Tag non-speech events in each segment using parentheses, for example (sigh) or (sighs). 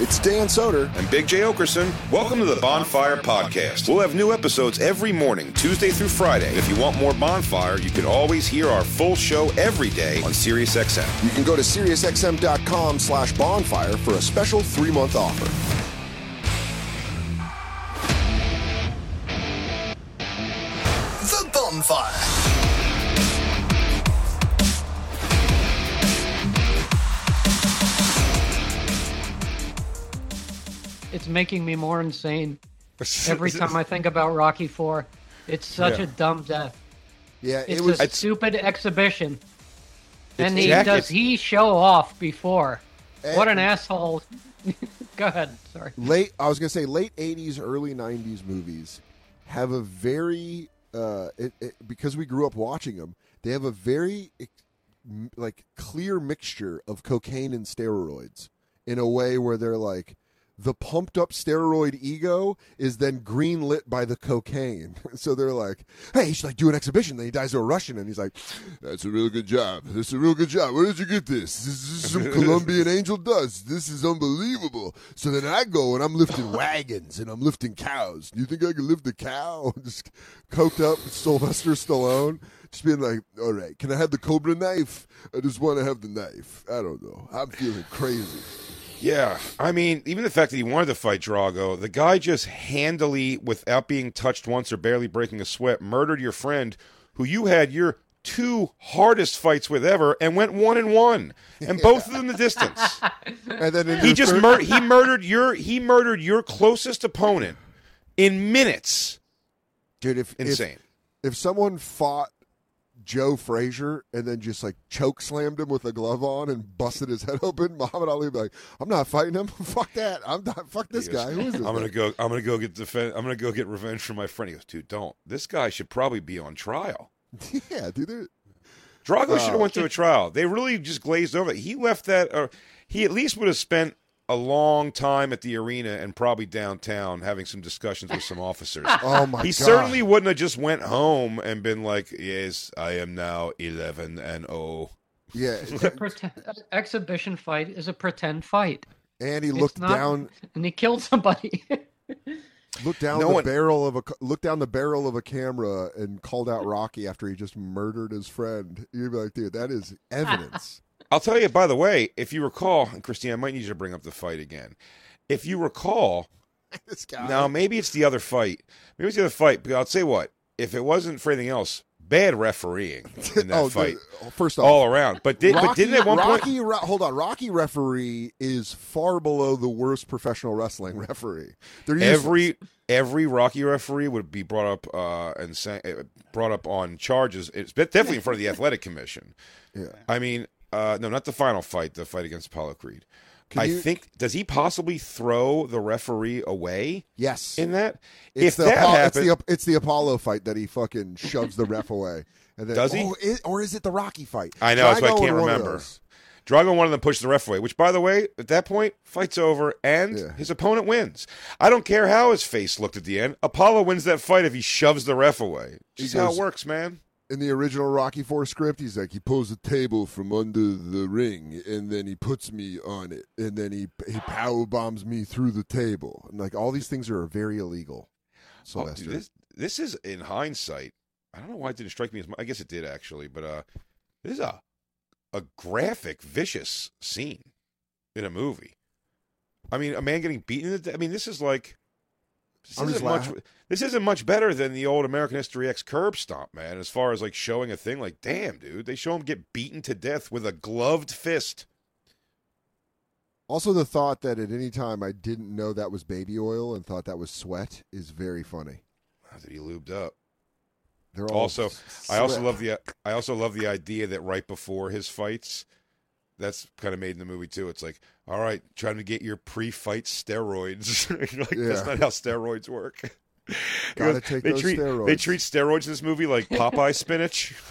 It's Dan Soder. And Big Jay Oakerson. Welcome to the Bonfire Podcast. We'll have new episodes every morning, Tuesday through Friday. And if you want more Bonfire, you can always hear our full show every day on SiriusXM. You can go to SiriusXM.com slash bonfire for a special three-month offer. The Bonfire. It's making me more insane (laughs) every time I think about Rocky Four. It's such Yeah. a dumb death. Yeah, It's it was. a stupid exhibition. And he Jack- does he show off before? What an Eh. asshole! (laughs) Go ahead. Sorry. late i was going to say late 80s early 90s movies have a very uh it, it, because we grew up watching them they have a very like clear mixture of cocaine and steroids in a way where they're like the pumped up steroid ego is then green lit by the cocaine. (laughs) So they're like, hey, you should like do an exhibition. Then he dies to a Russian and he's like, that's a real good job. That's a real good job. Where did you get this? This is some (laughs) Colombian angel dust. This is unbelievable. So then I go and I'm lifting (laughs) wagons and I'm lifting cows. Do you think I can lift a cow? Just coked up Sylvester Stallone. Just being like, all right, can I have the Cobra knife? I just want to have the knife. I don't know. I'm feeling crazy. Yeah, I mean, even the fact that he wanted to fight Drago, the guy just handily, without being touched once or barely breaking a sweat, murdered your friend who you had your two hardest fights with ever and went one and one, and (laughs) both of them the distance. (laughs) And then He just mur- he (laughs) murdered your he murdered your closest opponent in minutes. dude. If Insane. If, if someone fought Joe Frazier and then just like choke slammed him with a glove on and busted his head open, (laughs) Muhammad Ali would be like, "I'm not fighting him. (laughs) fuck that. I'm not. Fuck this goes, guy. Who is this? I'm gonna guy?" go. I'm gonna go get defend. I'm gonna go get revenge for my friend. He goes, dude, don't. This guy should probably be on trial. (laughs) yeah, dude. Drago should have Oh. went to a trial. They really just glazed over. it. He left that. Uh, he at least would have spent a long time at the arena and probably downtown having some discussions with some officers. (laughs) Oh my god. he god. certainly wouldn't have just went home and been like, "Yes, I am now 11 and oh." Yeah, pretend, exhibition fight is a pretend fight. and he looked not- down, and he killed somebody. (laughs) looked down No the one- barrel of a, looked down the barrel of a camera and called out Rocky after he just murdered his friend. You'd be like, dude, that is evidence. I'll tell you, by the way, if you recall, and Christine, I might need you to bring up the fight again. If you recall, (laughs) this guy. now maybe it's the other fight. Maybe it's the other fight. But I'll say what, if it wasn't for anything else, bad refereeing (laughs) in that oh, fight the- first off, all around. But did but Rocky, didn't at one point Rocky, Ro- hold on. Rocky referee is far below the worst professional wrestling (laughs) referee. Every every Rocky referee would be brought up uh, and sa- uh, brought up on charges. It's definitely in front of the athletic commission. Yeah. I mean, uh, no, not the final fight, the fight against Apollo Creed. Can I you- think does he possibly throw the referee away yes. in that? It's if the that Apollo, happened, it's the it's the Apollo fight that he fucking shoves the ref away. And then, Does he? Oh, it- or is it the Rocky fight? I know, that's why I can't in one of remember. Drago wanted them to push the ref away, which, by the way, at that point, fight's over and Yeah. his opponent wins. I don't care how his face looked at the end. Apollo wins that fight if he shoves the ref away. Just how it works, man. In the original Rocky Four script, he's like he pulls a table from under the ring and then he puts me on it and then he he power bombs me through the table. And like all these things are very illegal. Oh, Sylvester. dude, this this is in hindsight. I don't know why it didn't strike me as much. I guess it did actually, but uh, this is a a graphic, vicious scene in a movie. I mean, a man getting beaten. I mean, this is like this I'm isn't much. This isn't much better than the old American History X curb stomp, man. As far as like showing a thing, like damn, dude, they show him get beaten to death with a gloved fist. Also, the thought that at any time I didn't know that was baby oil and thought that was sweat is very funny. How did he lubed up? They're all Also, I also love the I also love the idea that right before his fights, that's kind of made in the movie too. It's like, all right, trying to get your pre-fight steroids. (laughs) Like, that's not how steroids work. Gotta take they those treat, They steroids." treat steroids in this movie like Popeye spinach. (laughs)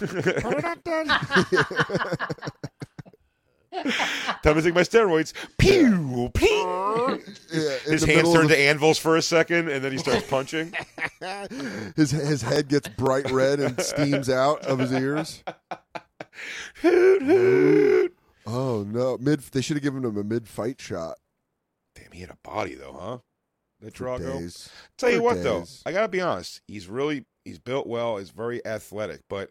Time to take my steroids. Pew, pew. Yeah, His hands turn of to anvils for a second, and then he starts punching. (laughs) his his head gets bright red and steams out of his ears. Hoot, hoot. Oh no! Mid, they should have given him a mid-fight shot. Damn, he had a body though, huh? That Drago. days. Tell you For what though. I gotta be honest. He's really he's built well. He's very athletic, but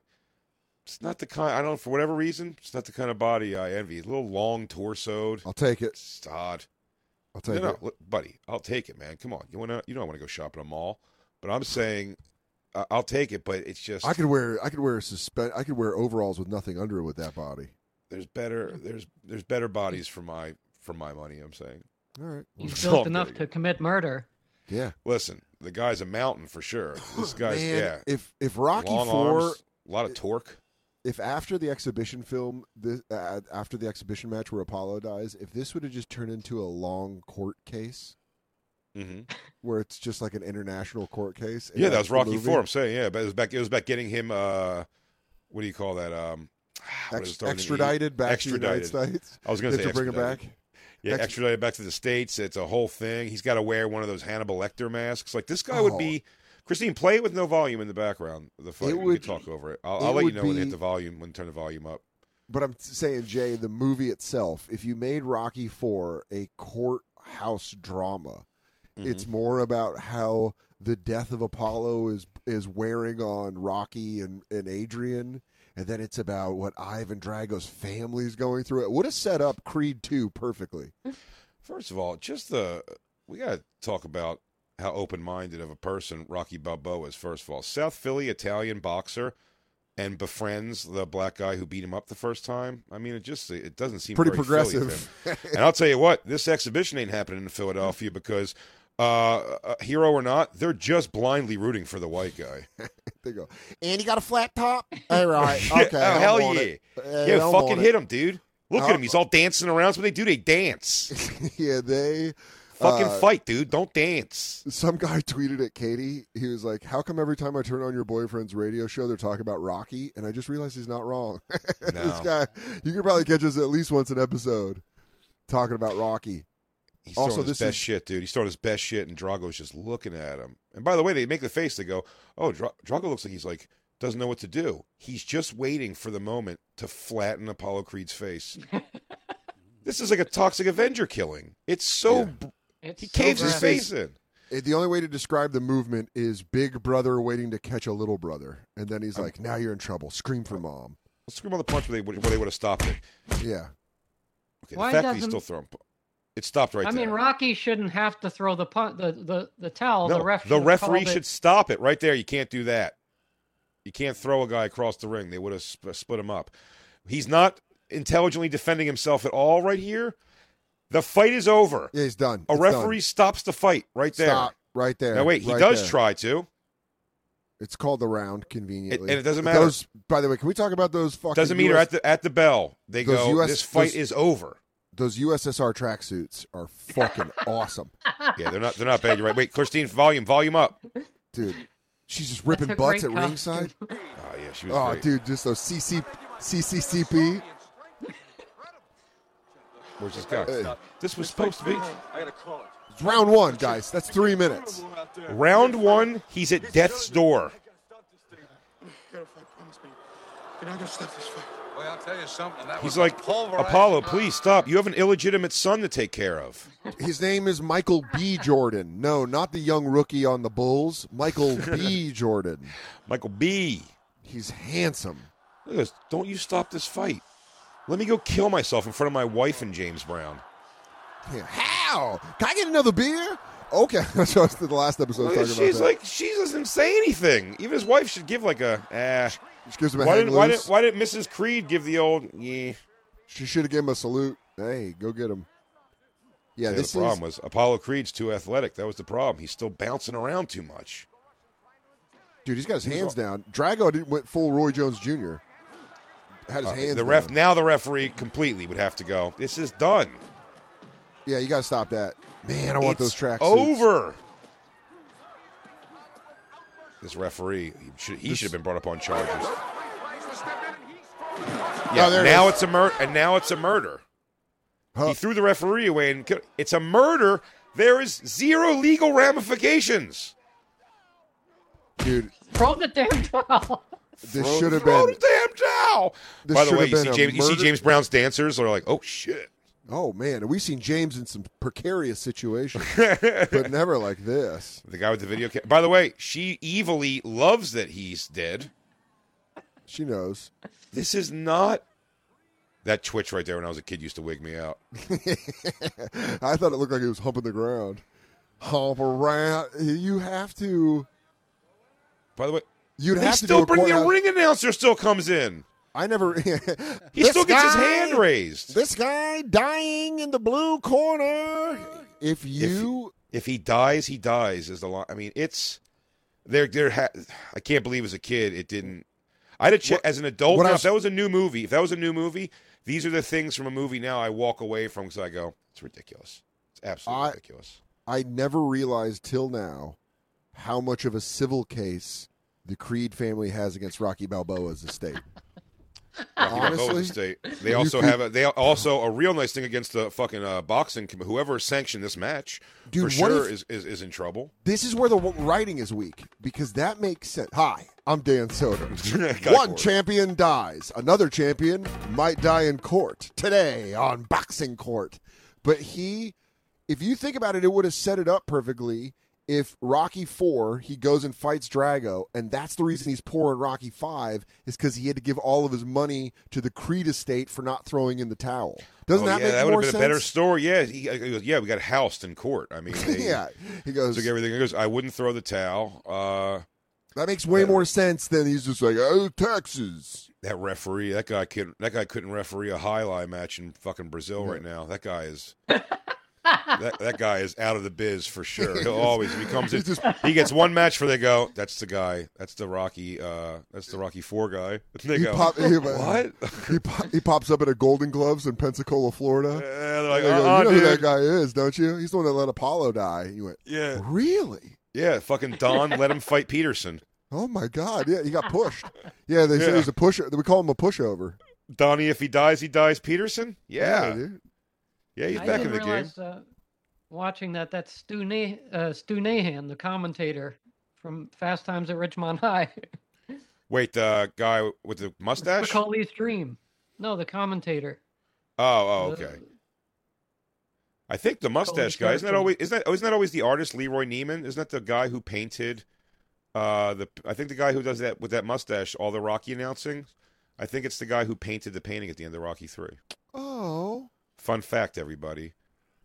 it's not the kind. I don't know for whatever reason. It's not the kind of body I envy. He's a little long torsoed. I'll take it. It's. I'll take no, no, it. look, buddy, I'll take it, man. Come on, you wanna you don't want to go shop at a mall, but I'm saying uh, I'll take it. But it's just I could wear I could wear a suspend I could wear overalls with nothing under it with that body. There's better there's there's better bodies for my for my money. I'm saying. All right. He's (laughs) That's built enough to commit murder. Yeah. Listen, the guy's a mountain for sure. (sighs) This guy's Man, yeah, if if Rocky long Four, arms, a lot of torque. if after the exhibition film, this, uh, after the exhibition match where Apollo dies, if this would have just turned into a long court case hmm (laughs) where it's just like an international court case. Yeah, that was Rocky movie, Four. I'm saying, yeah, but it was back. It was about getting him. Uh, what do you call that? Um, what Ex- is it starting to eat? extradited back to the United Extradited. States. I was going to say to bring him back. Yeah, Ex- extradited back to the states. It's a whole thing. He's got to wear one of those Hannibal Lecter masks. Like this guy would Oh. be. Christine, play it with no volume in the background. The fight. It we would- can talk over it. I'll, it I'll let you would know when to hit the volume. When to turn the volume up. But I'm saying, Jay, the movie itself, if you made Rocky Four a courthouse drama, Mm-hmm. it's more about how the death of Apollo is is wearing on Rocky and, and Adrian, and then it's about what Ivan Drago's family is going through. It would have set up Creed Two perfectly. First of all, just the we got to talk about how open-minded of a person Rocky Balboa is. First of all, South Philly Italian boxer, and befriends the black guy who beat him up the first time. I mean, it just it doesn't seem Pretty very progressive. and I'll tell you what, this exhibition ain't happening in Philadelphia because. Uh, uh, hero or not, they're just blindly rooting for the white guy. (laughs) they go, and he got a flat top. (laughs) All right, okay, oh, I'm hell yeah, it. Uh, yeah, I'm fucking hit him, dude. Look at him, he's all dancing around. That's what they do. They dance. (laughs) yeah, they fucking uh, fight, dude. Don't dance. some guy tweeted at Katie. He was like, "How come every time I turn on your boyfriend's radio show, they're talking about Rocky?" And I just realized he's not wrong. this guy, you could probably catch us at least once an episode talking about Rocky. He's Also, throwing his this best is- shit, dude. He's throwing his best shit, and Drago's just looking at him. And by the way, they make the face. They go, "Oh, Dra- Drago looks like he's like doesn't know what to do. He's just waiting for the moment to flatten Apollo Creed's face." (laughs) this is like a toxic Avenger killing. It's so Yeah. br- It's he so caves his face in. It- the only way to describe the movement is Big Brother waiting to catch a little brother, and then he's um, like, "Now you're in trouble. Scream for mom." Let's scream on the punch where they would- where they would have stopped it. Yeah, Okay, Why the fact that he's doesn't- still throwing, pu- it stopped right there. I there. mean, Rocky shouldn't have to throw the pun- the the the towel. no, the ref. the referee called it- should stop it right there. You can't do that. You can't throw a guy across the ring. They would have sp- split him up. He's not intelligently defending himself at all right here. The fight is over. yeah, he's done. A It's referee stops the fight right there. Stop right there. Now wait, he right does there. try to. It's called the round, conveniently, and it doesn't matter. Those, by the way, can we talk about those fucking? Doesn't mean US at the at the bell. They Those go. US this fight those- is over. Those USSR tracksuits are fucking (laughs) awesome, Yeah, they're not. They're not bad. You're right. Wait, Christine, volume, volume up. dude. She's just ripping a butts great at costume. ringside. (laughs) Oh yeah, she was Oh, great. dude, just those CC, CCCP. Where's this guy? Hey. This was supposed to be I gotta call It's round one, guys. That's three minutes. round one. He's at death's door. Boy, I'll tell you something. That He's was like, Apollo, bomb. please stop. You have an illegitimate son to take care of. (laughs) His name is Michael B. Jordan. No, not the young rookie on the Bulls. Michael B. (laughs) Jordan. Michael B. He's handsome. Look at this. Don't you stop this fight. Let me go kill myself in front of my wife and James Brown. Yeah. How? Can I get another beer? Okay, (laughs) that's what I was the last episode was Look talking She's about. like, she doesn't say anything. Even his wife should give like a, eh. She gives him a Why didn't, why, didn't, why didn't Mrs. Creed give the old, yeah? She should have given him a salute. Hey, go get him. Yeah, Yeah, this the problem is was Apollo Creed's too athletic. That was the problem. He's still bouncing around too much. dude. He's got his hands down. Drago didn't went full Roy Jones Jr. had his Uh, hands. the ref down. now the referee completely would have to go. This is done. Yeah, you got to stop that. Man, I want It's those tracks. Over. This referee, he should, he should have been brought up on charges. Yeah, Oh, there it now it's a murder, and now it's a murder. Huh. He threw the referee away, and ki- it's a murder. There is zero legal ramifications. Dude, Throw the damn towel. this should have been. throw been. the damn towel. This By the should way, have you see, been a James, you see James Brown's dancers are like, oh shit. Oh man, we've seen James in some precarious situations, (laughs) but never like this. The guy with the video. Ca- By the way, she evilly loves that he's dead. She knows. This is not. That twitch right there when I was a kid used to wig me out. (laughs) I thought it looked like he was humping the ground. Hump around. You have to. By the way, You'd they have to still bring the ring announcer. Still comes in. I never. (laughs) He still gets his hand raised. This guy dying in the blue corner. If you, If he dies, he dies. Is the line? I mean, it's there. There. Ha- I can't believe as a kid it didn't. I had to check as an adult. Now, was- if that was a new movie, if that was a new movie, these are the things from a movie. Now I walk away from because I go, it's ridiculous. It's absolutely I- ridiculous. I never realized till now how much of a civil case the Creed family has against Rocky Balboa's estate. Rocky Balboa's Honestly, estate. They you also could- have a, they also a real nice thing against the fucking uh, boxing. Whoever sanctioned this match Dude, for sure if- is, is is in trouble. this is where the writing is weak because that makes sense. Hi, I'm Dan Soder. (laughs) One champion dies, another champion might die in court today on Boxing Court. But he, if you think about it, it would have set it up perfectly. If Rocky Four, he goes and fights Drago, and that's the reason he's poor in Rocky Five, is because he had to give all of his money to the Creed estate for not throwing in the towel. Doesn't Oh, that yeah, make that would have been sense? a better story. Yeah, he, he goes, yeah, we got housed in court. I mean, (laughs) they yeah, he goes. took everything. He goes, I wouldn't throw the towel. Uh, That makes way more sense than he's just like, oh, taxes. that referee, that guy couldn't. That guy couldn't referee a highlight match in fucking Brazil right now. That guy is. (laughs) that, that guy is out of the biz for sure. (laughs) He'll always he comes in. He gets one match where they go. That's the guy. That's the Rocky. Uh, that's the Rocky Four guy. (laughs) They He, go. pop, he, what? he, po- he pops up at a Golden Gloves in Pensacola, Florida. And they're like, They go, uh-uh, you know who that guy is, don't you? He's the one that let Apollo die. You went, Yeah, really? yeah. Fucking Don let him fight Peterson. Oh my God! Yeah, he got pushed. (laughs) Yeah, they said Yeah. it was a pusher. We call him a pushover. Donnie, if he dies, he dies. Peterson. Yeah, dude. Yeah. He's I back in the game. realize, Uh, watching that, that's Stu, Na- uh, Stu Nahan, the commentator from Fast Times at Richmond (laughs) High. Wait, the guy with the mustache? Oh, Macaulay's Dream. No, the commentator. oh, Uh, okay. I think the mustache guy isn't that always isn't that, isn't that always the artist Leroy Neiman? Isn't that the guy who painted uh the I think the guy who does that with that mustache all the Rocky announcing? I think it's the guy who painted the painting at the end of Rocky 3. Oh, Fun fact everybody.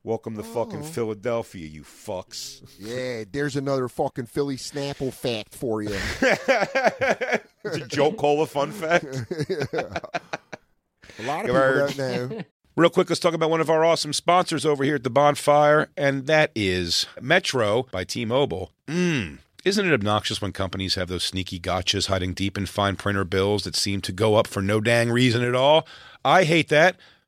Welcome to fucking Oh. Philadelphia, you fucks. yeah. There's another fucking Philly Snapple fact for you. (laughs) it's a Joe Cola fun fact. (laughs) A lot of You people heard. don't know. (laughs) Real quick, let's talk about one of our awesome sponsors over here at the bonfire, and that is Metro by T Mobile. Mmm. Isn't it obnoxious when companies have those sneaky gotchas hiding deep in fine printer bills that seem to go up for no dang reason at all? I hate that.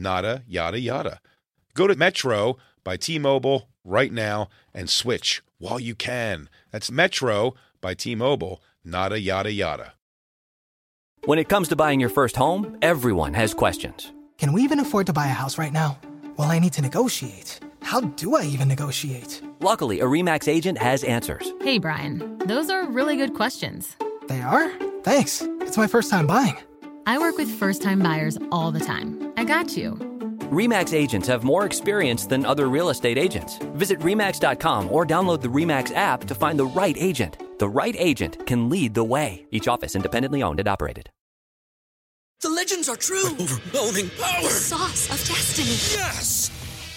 nada yada yada. Go to Metro by T Mobile right now and switch while you can. That's Metro by T Mobile, nada yada yada. When it comes to buying your first home, everyone has questions. Can we even afford to buy a house right now? Well, I need to negotiate. How do I even negotiate? Luckily, a REMAX agent has answers. Hey, Brian, those are really good questions. They are? Thanks. It's my first time buying. I work with first time buyers all the time. I got you. REMAX agents have more experience than other real estate agents. Visit REMAX.com or download the REMAX app to find the right agent. The right agent can lead the way. Each office independently owned and operated. The legends are true. overwhelming power! The sauce of destiny. Yes!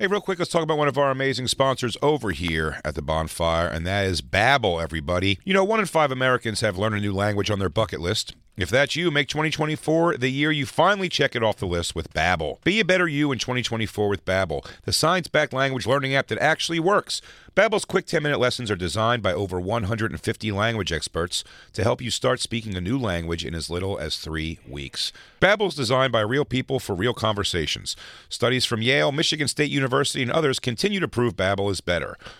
Hey, real quick, let's talk about one of our amazing sponsors over here at the bonfire, and that is Babbel, everybody. You know, one in five Americans have learned a new language on their bucket list. If that's you, make 2024 the year you finally check it off the list with Babbel. Be a better you in 2024 with Babbel, the science-backed language learning app that actually works. Babbel's quick 10-minute lessons are designed by over 150 language experts to help you start speaking a new language in as little as 3 weeks. Babbel's designed by real people for real conversations. Studies from Yale, Michigan State University, and others continue to prove Babbel is better.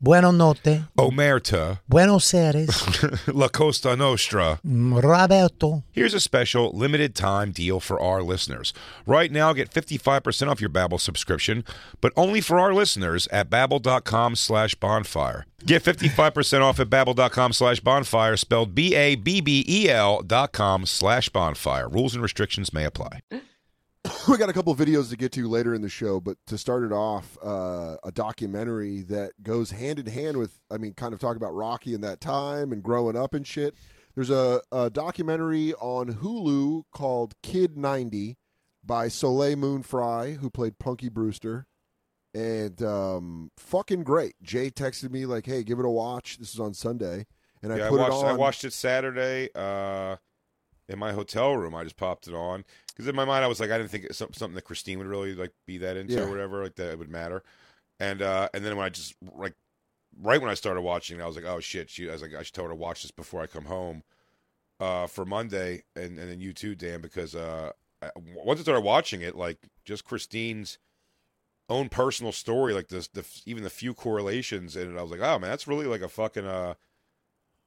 Buono notte. Omerta. Buenos Aires. (laughs) La Costa Nostra. Mm, Roberto. Here's a special limited time deal for our listeners. Right now, get 55% off your Babbel subscription, but only for our listeners at babbel.com slash bonfire. Get 55% off at babbel.com slash bonfire, spelled B-A-B-B-E-L dot com slash bonfire. Rules and restrictions may apply. (coughs) we got a couple of videos to get to later in the show, but to start it off, uh, a documentary that goes hand in hand with, I mean, kind of talk about Rocky in that time and growing up and shit. There's a, a documentary on Hulu called Kid 90 by Soleil Moon Frye, who played Punky Brewster. And um, fucking great. Jay texted me, like, hey, give it a watch. This is on Sunday. And I yeah, put I watched, it on. I watched it Saturday uh, in my hotel room. I just popped it on because in my mind I was like, I didn't think it's something that Christine would really like be that into Yeah. or whatever, like that it would matter. And uh, and then when I just like right when I started watching, I was like, oh shit, she, I was like, I should tell her to watch this before I come home uh, for Monday, and and then you too, Dan, because uh, I, once I started watching it, like just Christine's own personal story, like this, the even the few correlations in it, I was like, oh man, that's really like a fucking uh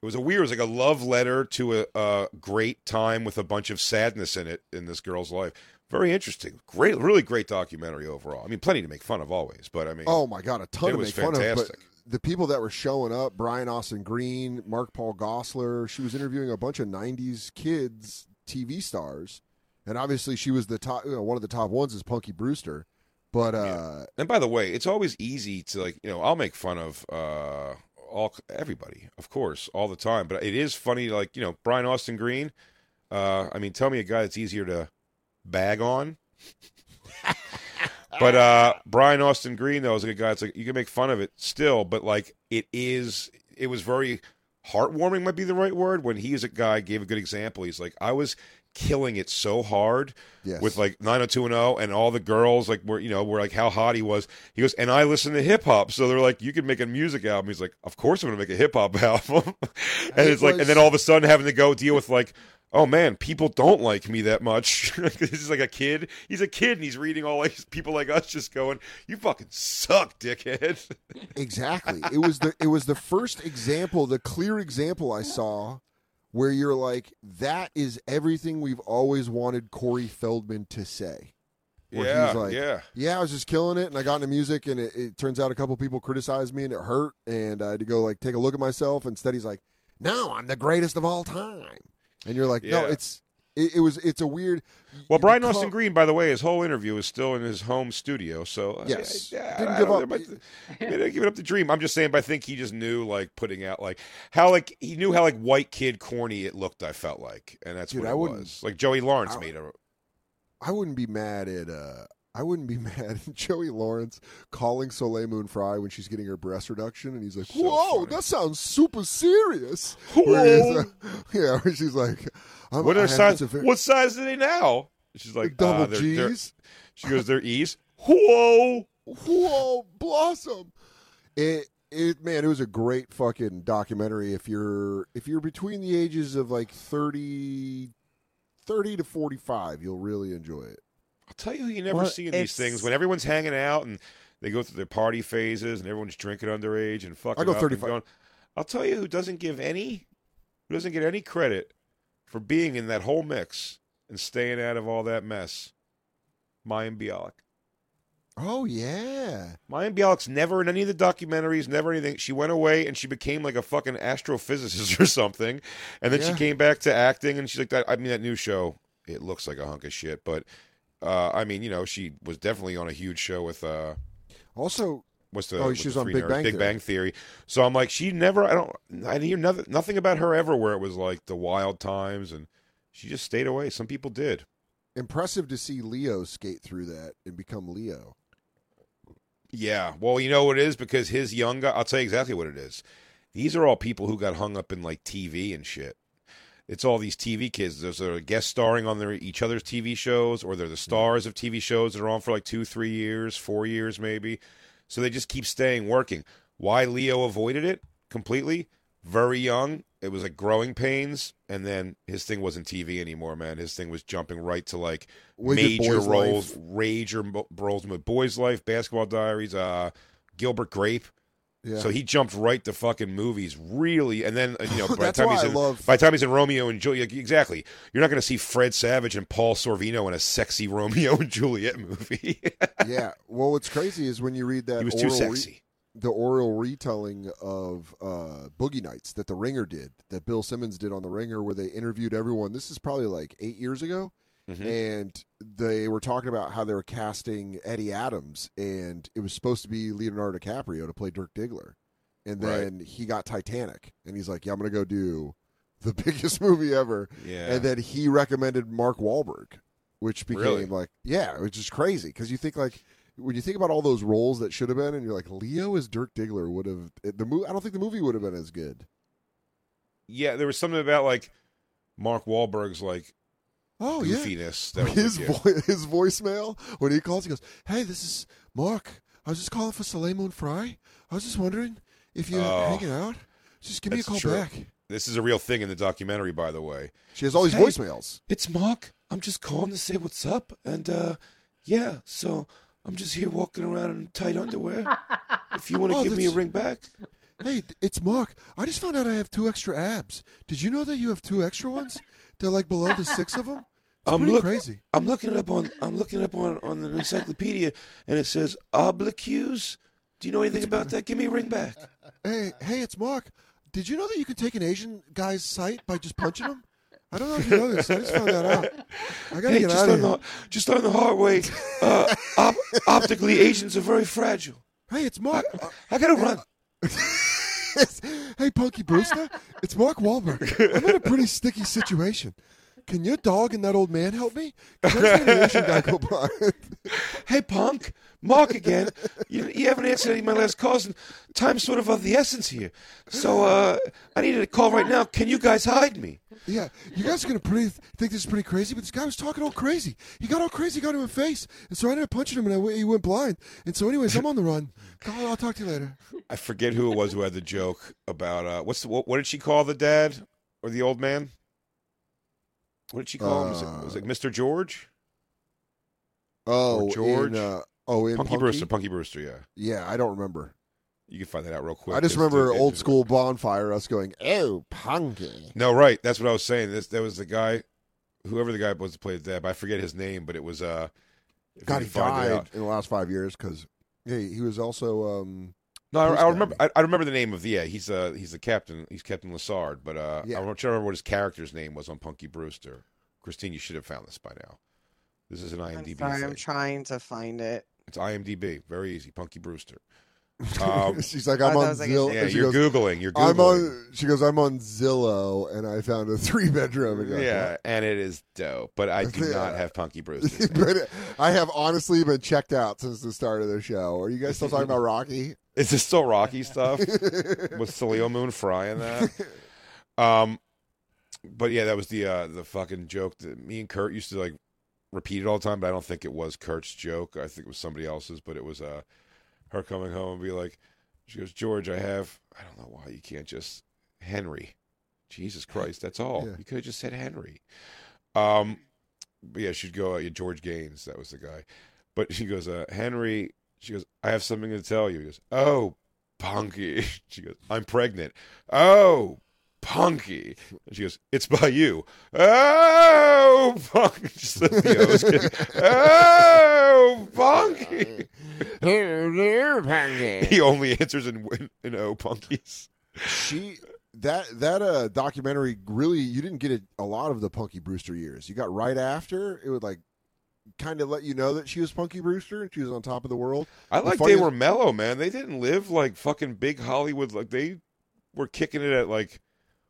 it was a weird, it was like a love letter to a, a great time with a bunch of sadness in it in this girl's life. Very interesting, great, really great documentary overall. I mean, plenty to make fun of always, but I mean, Oh my god, a ton it to was make fun of. fantastic. But the people that were showing up, Brian Austin Green, Mark Paul Gosselaar, she was interviewing a bunch of '90s kids, TV stars, and obviously she was the top. You know, one of the top ones is Punky Brewster. But uh, And by the way, it's always easy to like, you know, I'll make fun of uh all everybody, of course, all the time, but it is funny like, you know, Brian Austin Green, uh I mean, tell me a guy that's easier to bag on. (laughs) but uh Brian Austin Green though is a guy that's like you can make fun of it still, but like it is it was very heartwarming might be the right word when he is a guy gave a good example. He's like I was killing it so hard Yes. with like 90210 and all the girls like were you know were like how hot he was. He goes and i listen to hip-hop so they're like you can make a music album. He's like of course i'm gonna make a hip-hop (laughs) album. And It it's like was- and then all of a sudden having to go deal with like oh man people don't like me that much. (laughs) This is like a kid. He's a kid and he's reading all like people like us just going you fucking suck dickhead. Exactly, it was the it was the first example, the clear example I saw, where you're like, that is everything we've always wanted Corey Feldman to say. Where yeah he's like, yeah yeah, I was just killing it, and I got into music, and it, it turns out a couple people criticized me, and it hurt, and I had to go like take a look at myself. Instead, he's like, "No, I'm the greatest of all time," and you're like, "No, it's it, it was it's a weird." well, Brian Austin Green, by the way, his whole interview is still in his home studio. So uh, Yes. Didn't I give up. there might- maybe give it up the dream. I'm just saying, but I think he just knew like putting out like how like he knew how like white kid corny it looked. I felt like, and that's Dude, what I it was. Like Joey Lawrence I- made a I wouldn't be mad at uh I wouldn't be (laughs) mad at (laughs) Joey Lawrence calling Soleil Moon Frye when she's getting her breast reduction, and he's like, So "Whoa, funny. that sounds super serious." Where uh, (laughs) yeah, where she's like, I'm, what I are size? very- What size are they now? She's like double uh, they're- they're- G's? She goes, they're E's. Whoa! Whoa, Blossom. It it man, it was a great fucking documentary. If you're if you're between the ages of like 30, 30 to forty five, you'll really enjoy it. I'll tell you who you never Well, see in these things when everyone's hanging out and they go through their party phases and everyone's drinking underage and fucking I go 35. going. I'll tell you who doesn't give any, who doesn't get any credit for being in that whole mix and staying out of all that mess. Mayim Bialik. Oh yeah. Mayim Bialik's never in any of the documentaries, never anything. She went away and she became like a fucking astrophysicist (laughs) or something, and then she came back to acting. And she's like, that, I mean, that new show, it looks like a hunk of shit, but uh, I mean, you know, she was definitely on a huge show with uh, Also, what's the Oh, she was on Big nerds? Bang Big Theory. Bang Theory. So I'm like, she never. I don't. I hear nothing, nothing about her ever where it was like the wild times, and she just stayed away. Some people did. impressive to see Leo skate through that and become Leo. Yeah. Well, you know what it is because his young guy. I'll tell you exactly what it is. These are all people who got hung up in like TV and shit. It's all these TV kids. Those are guest starring on their each other's TV shows, or they're the stars of TV shows that are on for like two, three years, four years maybe. So they just keep staying working. Why Leo avoided it completely? Very young. It was like growing pains, and then his thing wasn't TV anymore, man. His thing was jumping right to like did major roles, Life. major roles with Boys Life, Basketball Diaries, uh, Gilbert Grape. Yeah. So he jumped right to fucking movies, really, and then you know (laughs) by the time he's in love- by the time he's in Romeo and Juliet, exactly. You're not going to see Fred Savage and Paul Sorvino in a sexy Romeo and Juliet movie. (laughs) yeah. Well, what's crazy is when you read that he was too oral re- sexy. the oral retelling of uh, Boogie Nights that The Ringer did, that Bill Simmons did on The Ringer, where they interviewed everyone. This is probably like eight years ago. Mhm. And they were talking about how they were casting Eddie Adams, and it was supposed to be Leonardo DiCaprio to play Dirk Diggler. And Right. then he got Titanic, and he's like, Yeah, I'm going to go do (laughs) the biggest movie ever. Yeah. And then he recommended Mark Wahlberg, which became Really? like, yeah, which is crazy because you think like when you think about all those roles that should have been, and you're like, Leo as Dirk Diggler would have the movie. I don't think the movie would have been as good. Yeah, there was something about like Mark Wahlberg's like Oh yeah, goofiness. That his vo- his voicemail when he calls, he goes, "Hey, this is Mark. I was just calling for Soleil Moon Frye. I was just wondering if you're Oh. hanging out. Just give me a call true. back." This is a real thing in the documentary, by the way. She has all these Hey, voicemails. It's Mark. I'm just calling to say what's up, and uh yeah, so I'm just here walking around in tight underwear. (laughs) If you want to Oh, give me a ring back, Hey, it's Mark. I just found out I have two extra abs. Did you know that you have two extra ones? They're like below the six of them. It's I'm pretty look- crazy. I'm looking it up on I'm looking it up on on the encyclopedia, and it says obliques. Do you know anything about that? Give me a ring back. (laughs) Hey, hey, it's Mark. Did you know that you can take an Asian guy's sight by just punching him? I don't know if you know this. I just found that out. I gotta Hey, get out of here. the just on the hard way. Uh, op- optically, Asians are very fragile. Hey, it's Mark. I gotta run. (laughs) hey, Punky Brewster. It's Mark Wahlberg. I'm in a pretty sticky situation. Can your dog and that old man help me? (laughs) 'Cause I just an Asian guy go. Hey, punk, Mark again. You, you haven't answered any of my last calls, and time's sort of of the essence here. So uh, I needed a call right now. Can you guys hide me? Yeah, you guys are gonna pretty think this is pretty crazy, but this guy was talking all crazy. He got all crazy, got him in the face, and so I ended up punching him, and w- he went blind. And so, anyways, I'm on the run. (laughs) I'll, I'll talk to you later. I forget who it was who had the joke about uh, what's the, what, what did she call the dad or the old man? What did she call him? Was it, was it Mr. George? Oh, Or George? In, uh, oh, in Punky, Punky, Brewster. Punky Brewster. Yeah, Yeah, I don't remember. you can find that out real quick. I just remember old school bonfire. Us going, "Oh, Punky." No, right. That's what I was saying. This there was the guy, whoever the guy was that played that. But I forget his name, but it was uh. God, he can find it died in the last five years because yeah, he was also um, No, I, I remember. I, I remember the name of the. Yeah, he's uh he's the captain. He's Captain Lassard. But uh, Yeah. I'm not remember what his character's name was on Punky Brewster. Christine, you should have found this by now. This is an I'm IMDb sorry. I'm trying to find it. It's IMDb. Very easy. Punky Brewster. (laughs) Um, she's like, Oh, "I'm that on like Zillow." yeah, you're goes, googling. You're googling. I'm on. She goes, "I'm on Zillow, and I found a three bedroom." And you're yeah, and it is dope. But I (laughs) do not have Punky (laughs) Brewster. but I have honestly been checked out since the start of the show. Are you guys still talking about Rocky? Is this still Rocky (laughs) stuff with Celio Moon Frye in that? Um, but yeah, that was the uh, the fucking joke that me and Kurt used to like repeat it all the time. But I don't think it was Kurt's joke. I think it was somebody else's. But it was uh, her coming home and be like, She goes, George, I have. I don't know why you can't just Henry. Jesus Christ, that's all. Yeah. You could have just said Henry. Um, but yeah, she'd go. Uh, George Gaynes, that was the guy. But she goes, uh, Henry. She goes, I have something to tell you. He goes, Oh, Punky. (laughs) She goes, I'm pregnant. Oh, Punky. And she goes, It's by you. Oh, Punky. (laughs) Just the O's kidding. Oh, Punky. (laughs) He only answers in in O punkies. she that that uh documentary really you didn't get a, a lot of the Punky Brewster years. You got right after it would like kind of let you know that she was Punky Brewster and she was on top of the world. I The like they were mellow, man. They didn't live like fucking big Hollywood. Like they were kicking it at like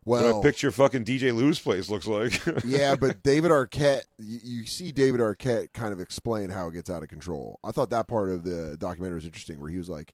what Well- I picture fucking DJ Lou's place looks like. (laughs) yeah, but David Arquette, you, you see David Arquette kind of explain how it gets out of control. I thought that part of the documentary was interesting, where he was like,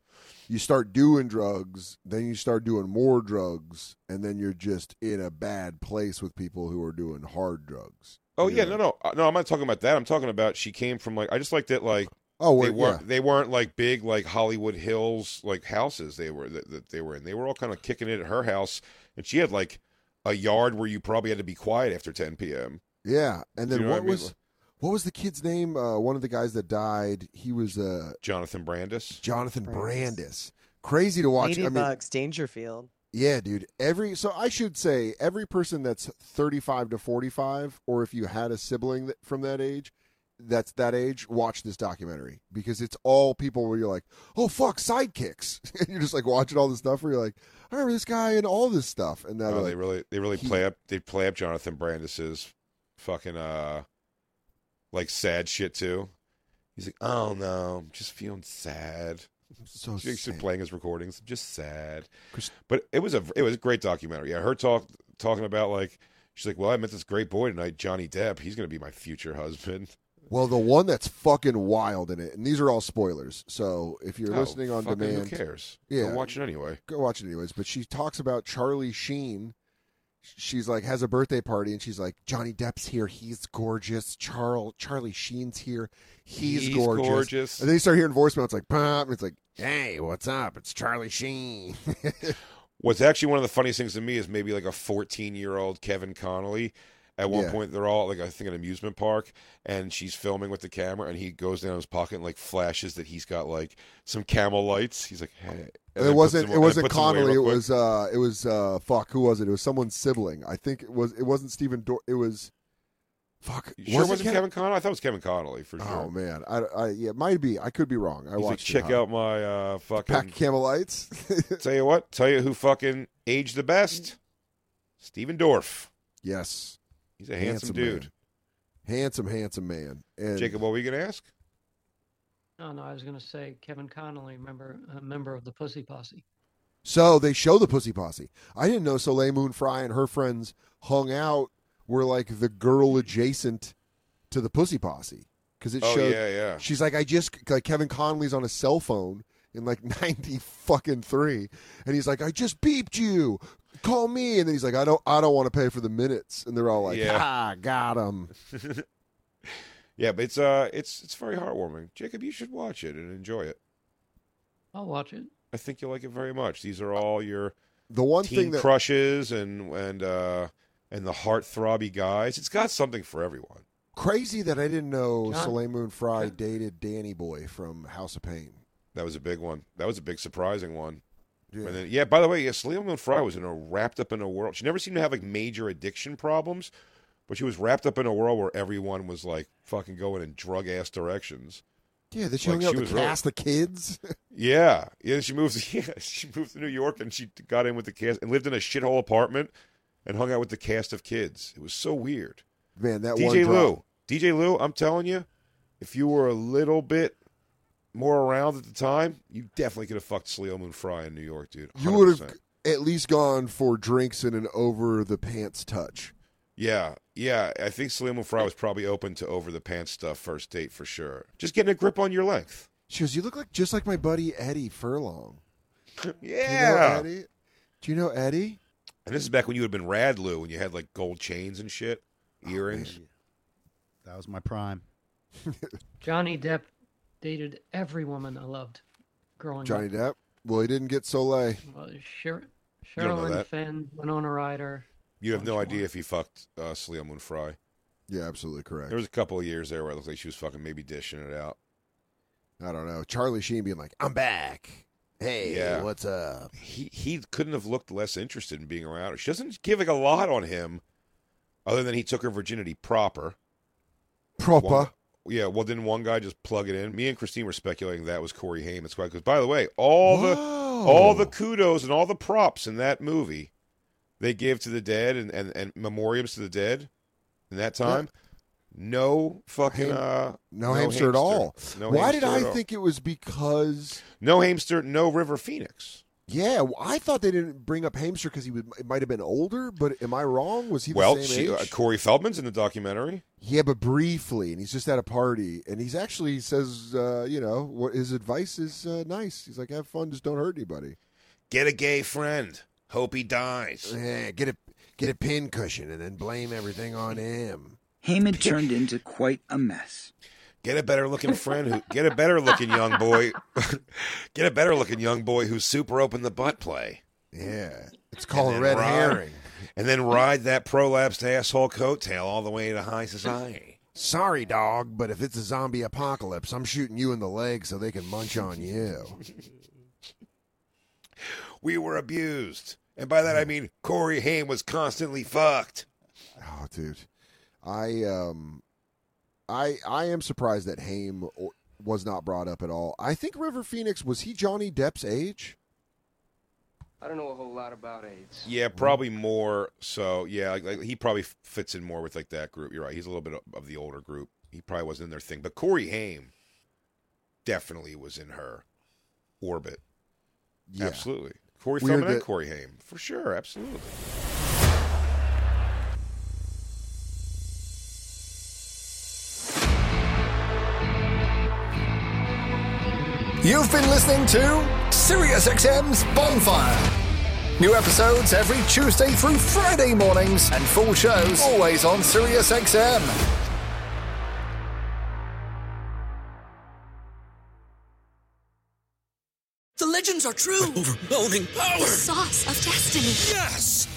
"You start doing drugs, then you start doing more drugs, and then you're just in a bad place with people who are doing hard drugs." Oh yeah, no, no, Uh, no. I'm not talking about that. I'm talking about she came from like I just like that like Oh, they weren't yeah. they weren't like big like Hollywood Hills like houses they were that, that they were in. They were all kind of kicking it at her house, and she had like a yard where you probably had to be quiet after 10 p.m. Yeah, and then You know what what I mean? was what was the kid's name? Uh, one of the guys that died. He was uh, Jonathan Brandis. Jonathan Brandis. Crazy to watch. I mean, Ladybugs, Dangerfield. Yeah, dude. Every so I should say every person that's 35 to 45 or if you had a sibling that, from that age that's that age, watch this documentary because it's all people where you're like, "Oh fuck, sidekicks." (laughs) and you're just like watching all this stuff where you're like, "I remember this guy and all this stuff." And now Oh, they like, really they really he- play up they play up Jonathan Brandis's fucking uh like sad shit too. He's like, oh no, I'm just feeling sad. So She's sad. playing his recordings, just sad. But it was a it was a great documentary. Yeah, her talk talking about like she's like, well, I met this great boy tonight, Johnny Depp. He's gonna be my future husband. Well, the one that's fucking wild in it, and these are all spoilers. So if you're Oh, listening on fucking who demand, cares? Yeah, Go watch it anyway. Go watch it anyways. But she talks about Charlie Sheen. She's like has a birthday party, and she's like, Johnny Depp's here. He's gorgeous. Charles Charlie Sheen's here. He's, He's gorgeous. gorgeous. And then you start hearing voicemail. It's like, pop. It's like, hey, what's up? It's Charlie Sheen. (laughs) What's actually one of the funniest things to me is maybe like a 14 year old Kevin Connolly. At one Yeah. point, they're all like I think an amusement park, and she's filming with the camera, and he goes down his pocket and like flashes that he's got like some camel lights. He's like, hey. and it wasn't. them- It wasn't them away Connolly. It was. uh It was. uh Fuck. Who was it? It was someone's sibling. I think it was. It wasn't Stephen. Dor- it was. Fuck. You sure was it wasn't Kev- Kevin Connolly? I thought it was Kevin Connolly for sure. Oh man, I, I yeah, it might be. I could be wrong. I He's like, watched. it, check out my uh, fucking pack of camel lights. (laughs) tell you what, tell you who fucking aged the best. Stephen Dorff. yes, He's a handsome, dude. man. handsome, handsome man. And Jacob, what were you gonna ask? No, no, I was going to say Kevin Connolly, member, a member of the Pussy Posse. So they show the Pussy Posse. I didn't know Soleil Moon Frye and her friends hung out were like the girl adjacent to the Pussy Posse because it Oh, showed. yeah, yeah. She's like, I just like Kevin Connolly's on a cell phone in like (laughs) ninety fucking three, and he's like, I just beeped you. Call me, and then he's like, I don't, I don't want to pay for the minutes, and they're all like, Yeah. Ah, got him. (laughs) Yeah, but it's uh, it's it's very heartwarming. Jacob, you should watch it and enjoy it. I'll watch it. I think you'll like it very much. These are all your The one teen thing that crushes and and uh and the heartthrobby guys. It's got something for everyone. crazy that I didn't know John- Soleil Moon Frye dated Danny Boy from House of Pain. That was a big one. That was a big surprising one. Yeah. And then, yeah. By the way, yeah, Celine Moon Frye was in a wrapped up in a world. She never seemed to have like major addiction problems, but she was wrapped up in a world where everyone was like fucking going in drug ass directions. Yeah, that she Like, hung out with the really- cast of kids. (laughs) Yeah, yeah. She moved. (laughs) Yeah, she moved to New York and she got in with the cast and lived in a shithole apartment and hung out with the cast of kids. It was so weird. Man, that one DJ Lou, DJ Lou, I'm telling you, if you were a little bit more around at the time, you definitely could have fucked Celine Moon Frye in New York, dude. You would have at least gone for drinks and an over the pants touch. Yeah, yeah. I think Celine Moon Frye was probably open to over the pants stuff first date for sure. Just getting a grip on your length. She goes, "You look like just like my buddy Eddie Furlong." (laughs) Do you know Yeah. Eddie? Do you know Eddie? And this is back when you had been Rad Lou and you had like gold chains and shit, Oh, earrings. That was my prime. (laughs) Johnny Depp dated every woman I loved growing Johnny up. Depp. Well, he didn't get Soleil. Well, Sher- You don't know Sherilyn that. Fenn, Winona Ryder. You have no idea if he fucked uh, Celia Moon Frye. Yeah, absolutely correct. There was a couple of years there where it looked like she was fucking maybe dishing it out. I don't know. Charlie Sheen being like, "I'm back. Hey, Yeah. what's up?" He he couldn't have looked less interested in being around her. She doesn't give like a lot on him, other than he took her virginity proper. Proper. One- yeah, well, didn't one guy just plug it in? Me and Christine were speculating that was Corey Haim. It's because, by the way, all the all the kudos and all the props in that movie they gave to the dead and, and, and memoriams to the dead in that time. No fucking Ham- uh, no, hamster, at all. No Why hamster did I all. think it was because? no hamster? No River Phoenix. Yeah, well, I thought they didn't bring up hamster because he would, it might have been older. But am I wrong? Was he the well, same she, uh, age? Corey Feldman's in the documentary. yeah, but briefly, and he's just at a party, and he's actually he says, uh, you know, what his advice is uh, nice. He's like, "Have fun, just don't hurt anybody." Get a gay friend. Hope he dies. Yeah, get a get a pin cushion, and then blame everything on him. Heyman turned into quite a mess. Get a better looking friend who get a better looking young boy. (laughs) get a better looking young boy who's super open the butt play. Yeah, it's called a red ride- herring. And then ride that prolapsed asshole coattail all the way to high society. Sorry, dog, but if it's a zombie apocalypse, I'm shooting you in the leg so they can munch on you. We were abused. And by that I mean Corey Haim was constantly fucked. Oh, dude, I um, I I am surprised that Haim was not brought up at all. I think River Phoenix was he Johnny Depp's age? I don't know a whole lot about AIDS. Yeah, probably more so. Yeah, like, like he probably fits in more with like that group. You're right. He's a little bit of- of the older group. He probably wasn't in their thing. But Corey Haim definitely was in her orbit. Yeah. Absolutely. Corey Weird Feldman and Corey Haim. For sure, absolutely. You've been listening to SiriusXM's Bonfire. New episodes every Tuesday through Friday mornings, and full shows always on SiriusXM. The legends are true. overwhelming power! The sauce of destiny. Yes!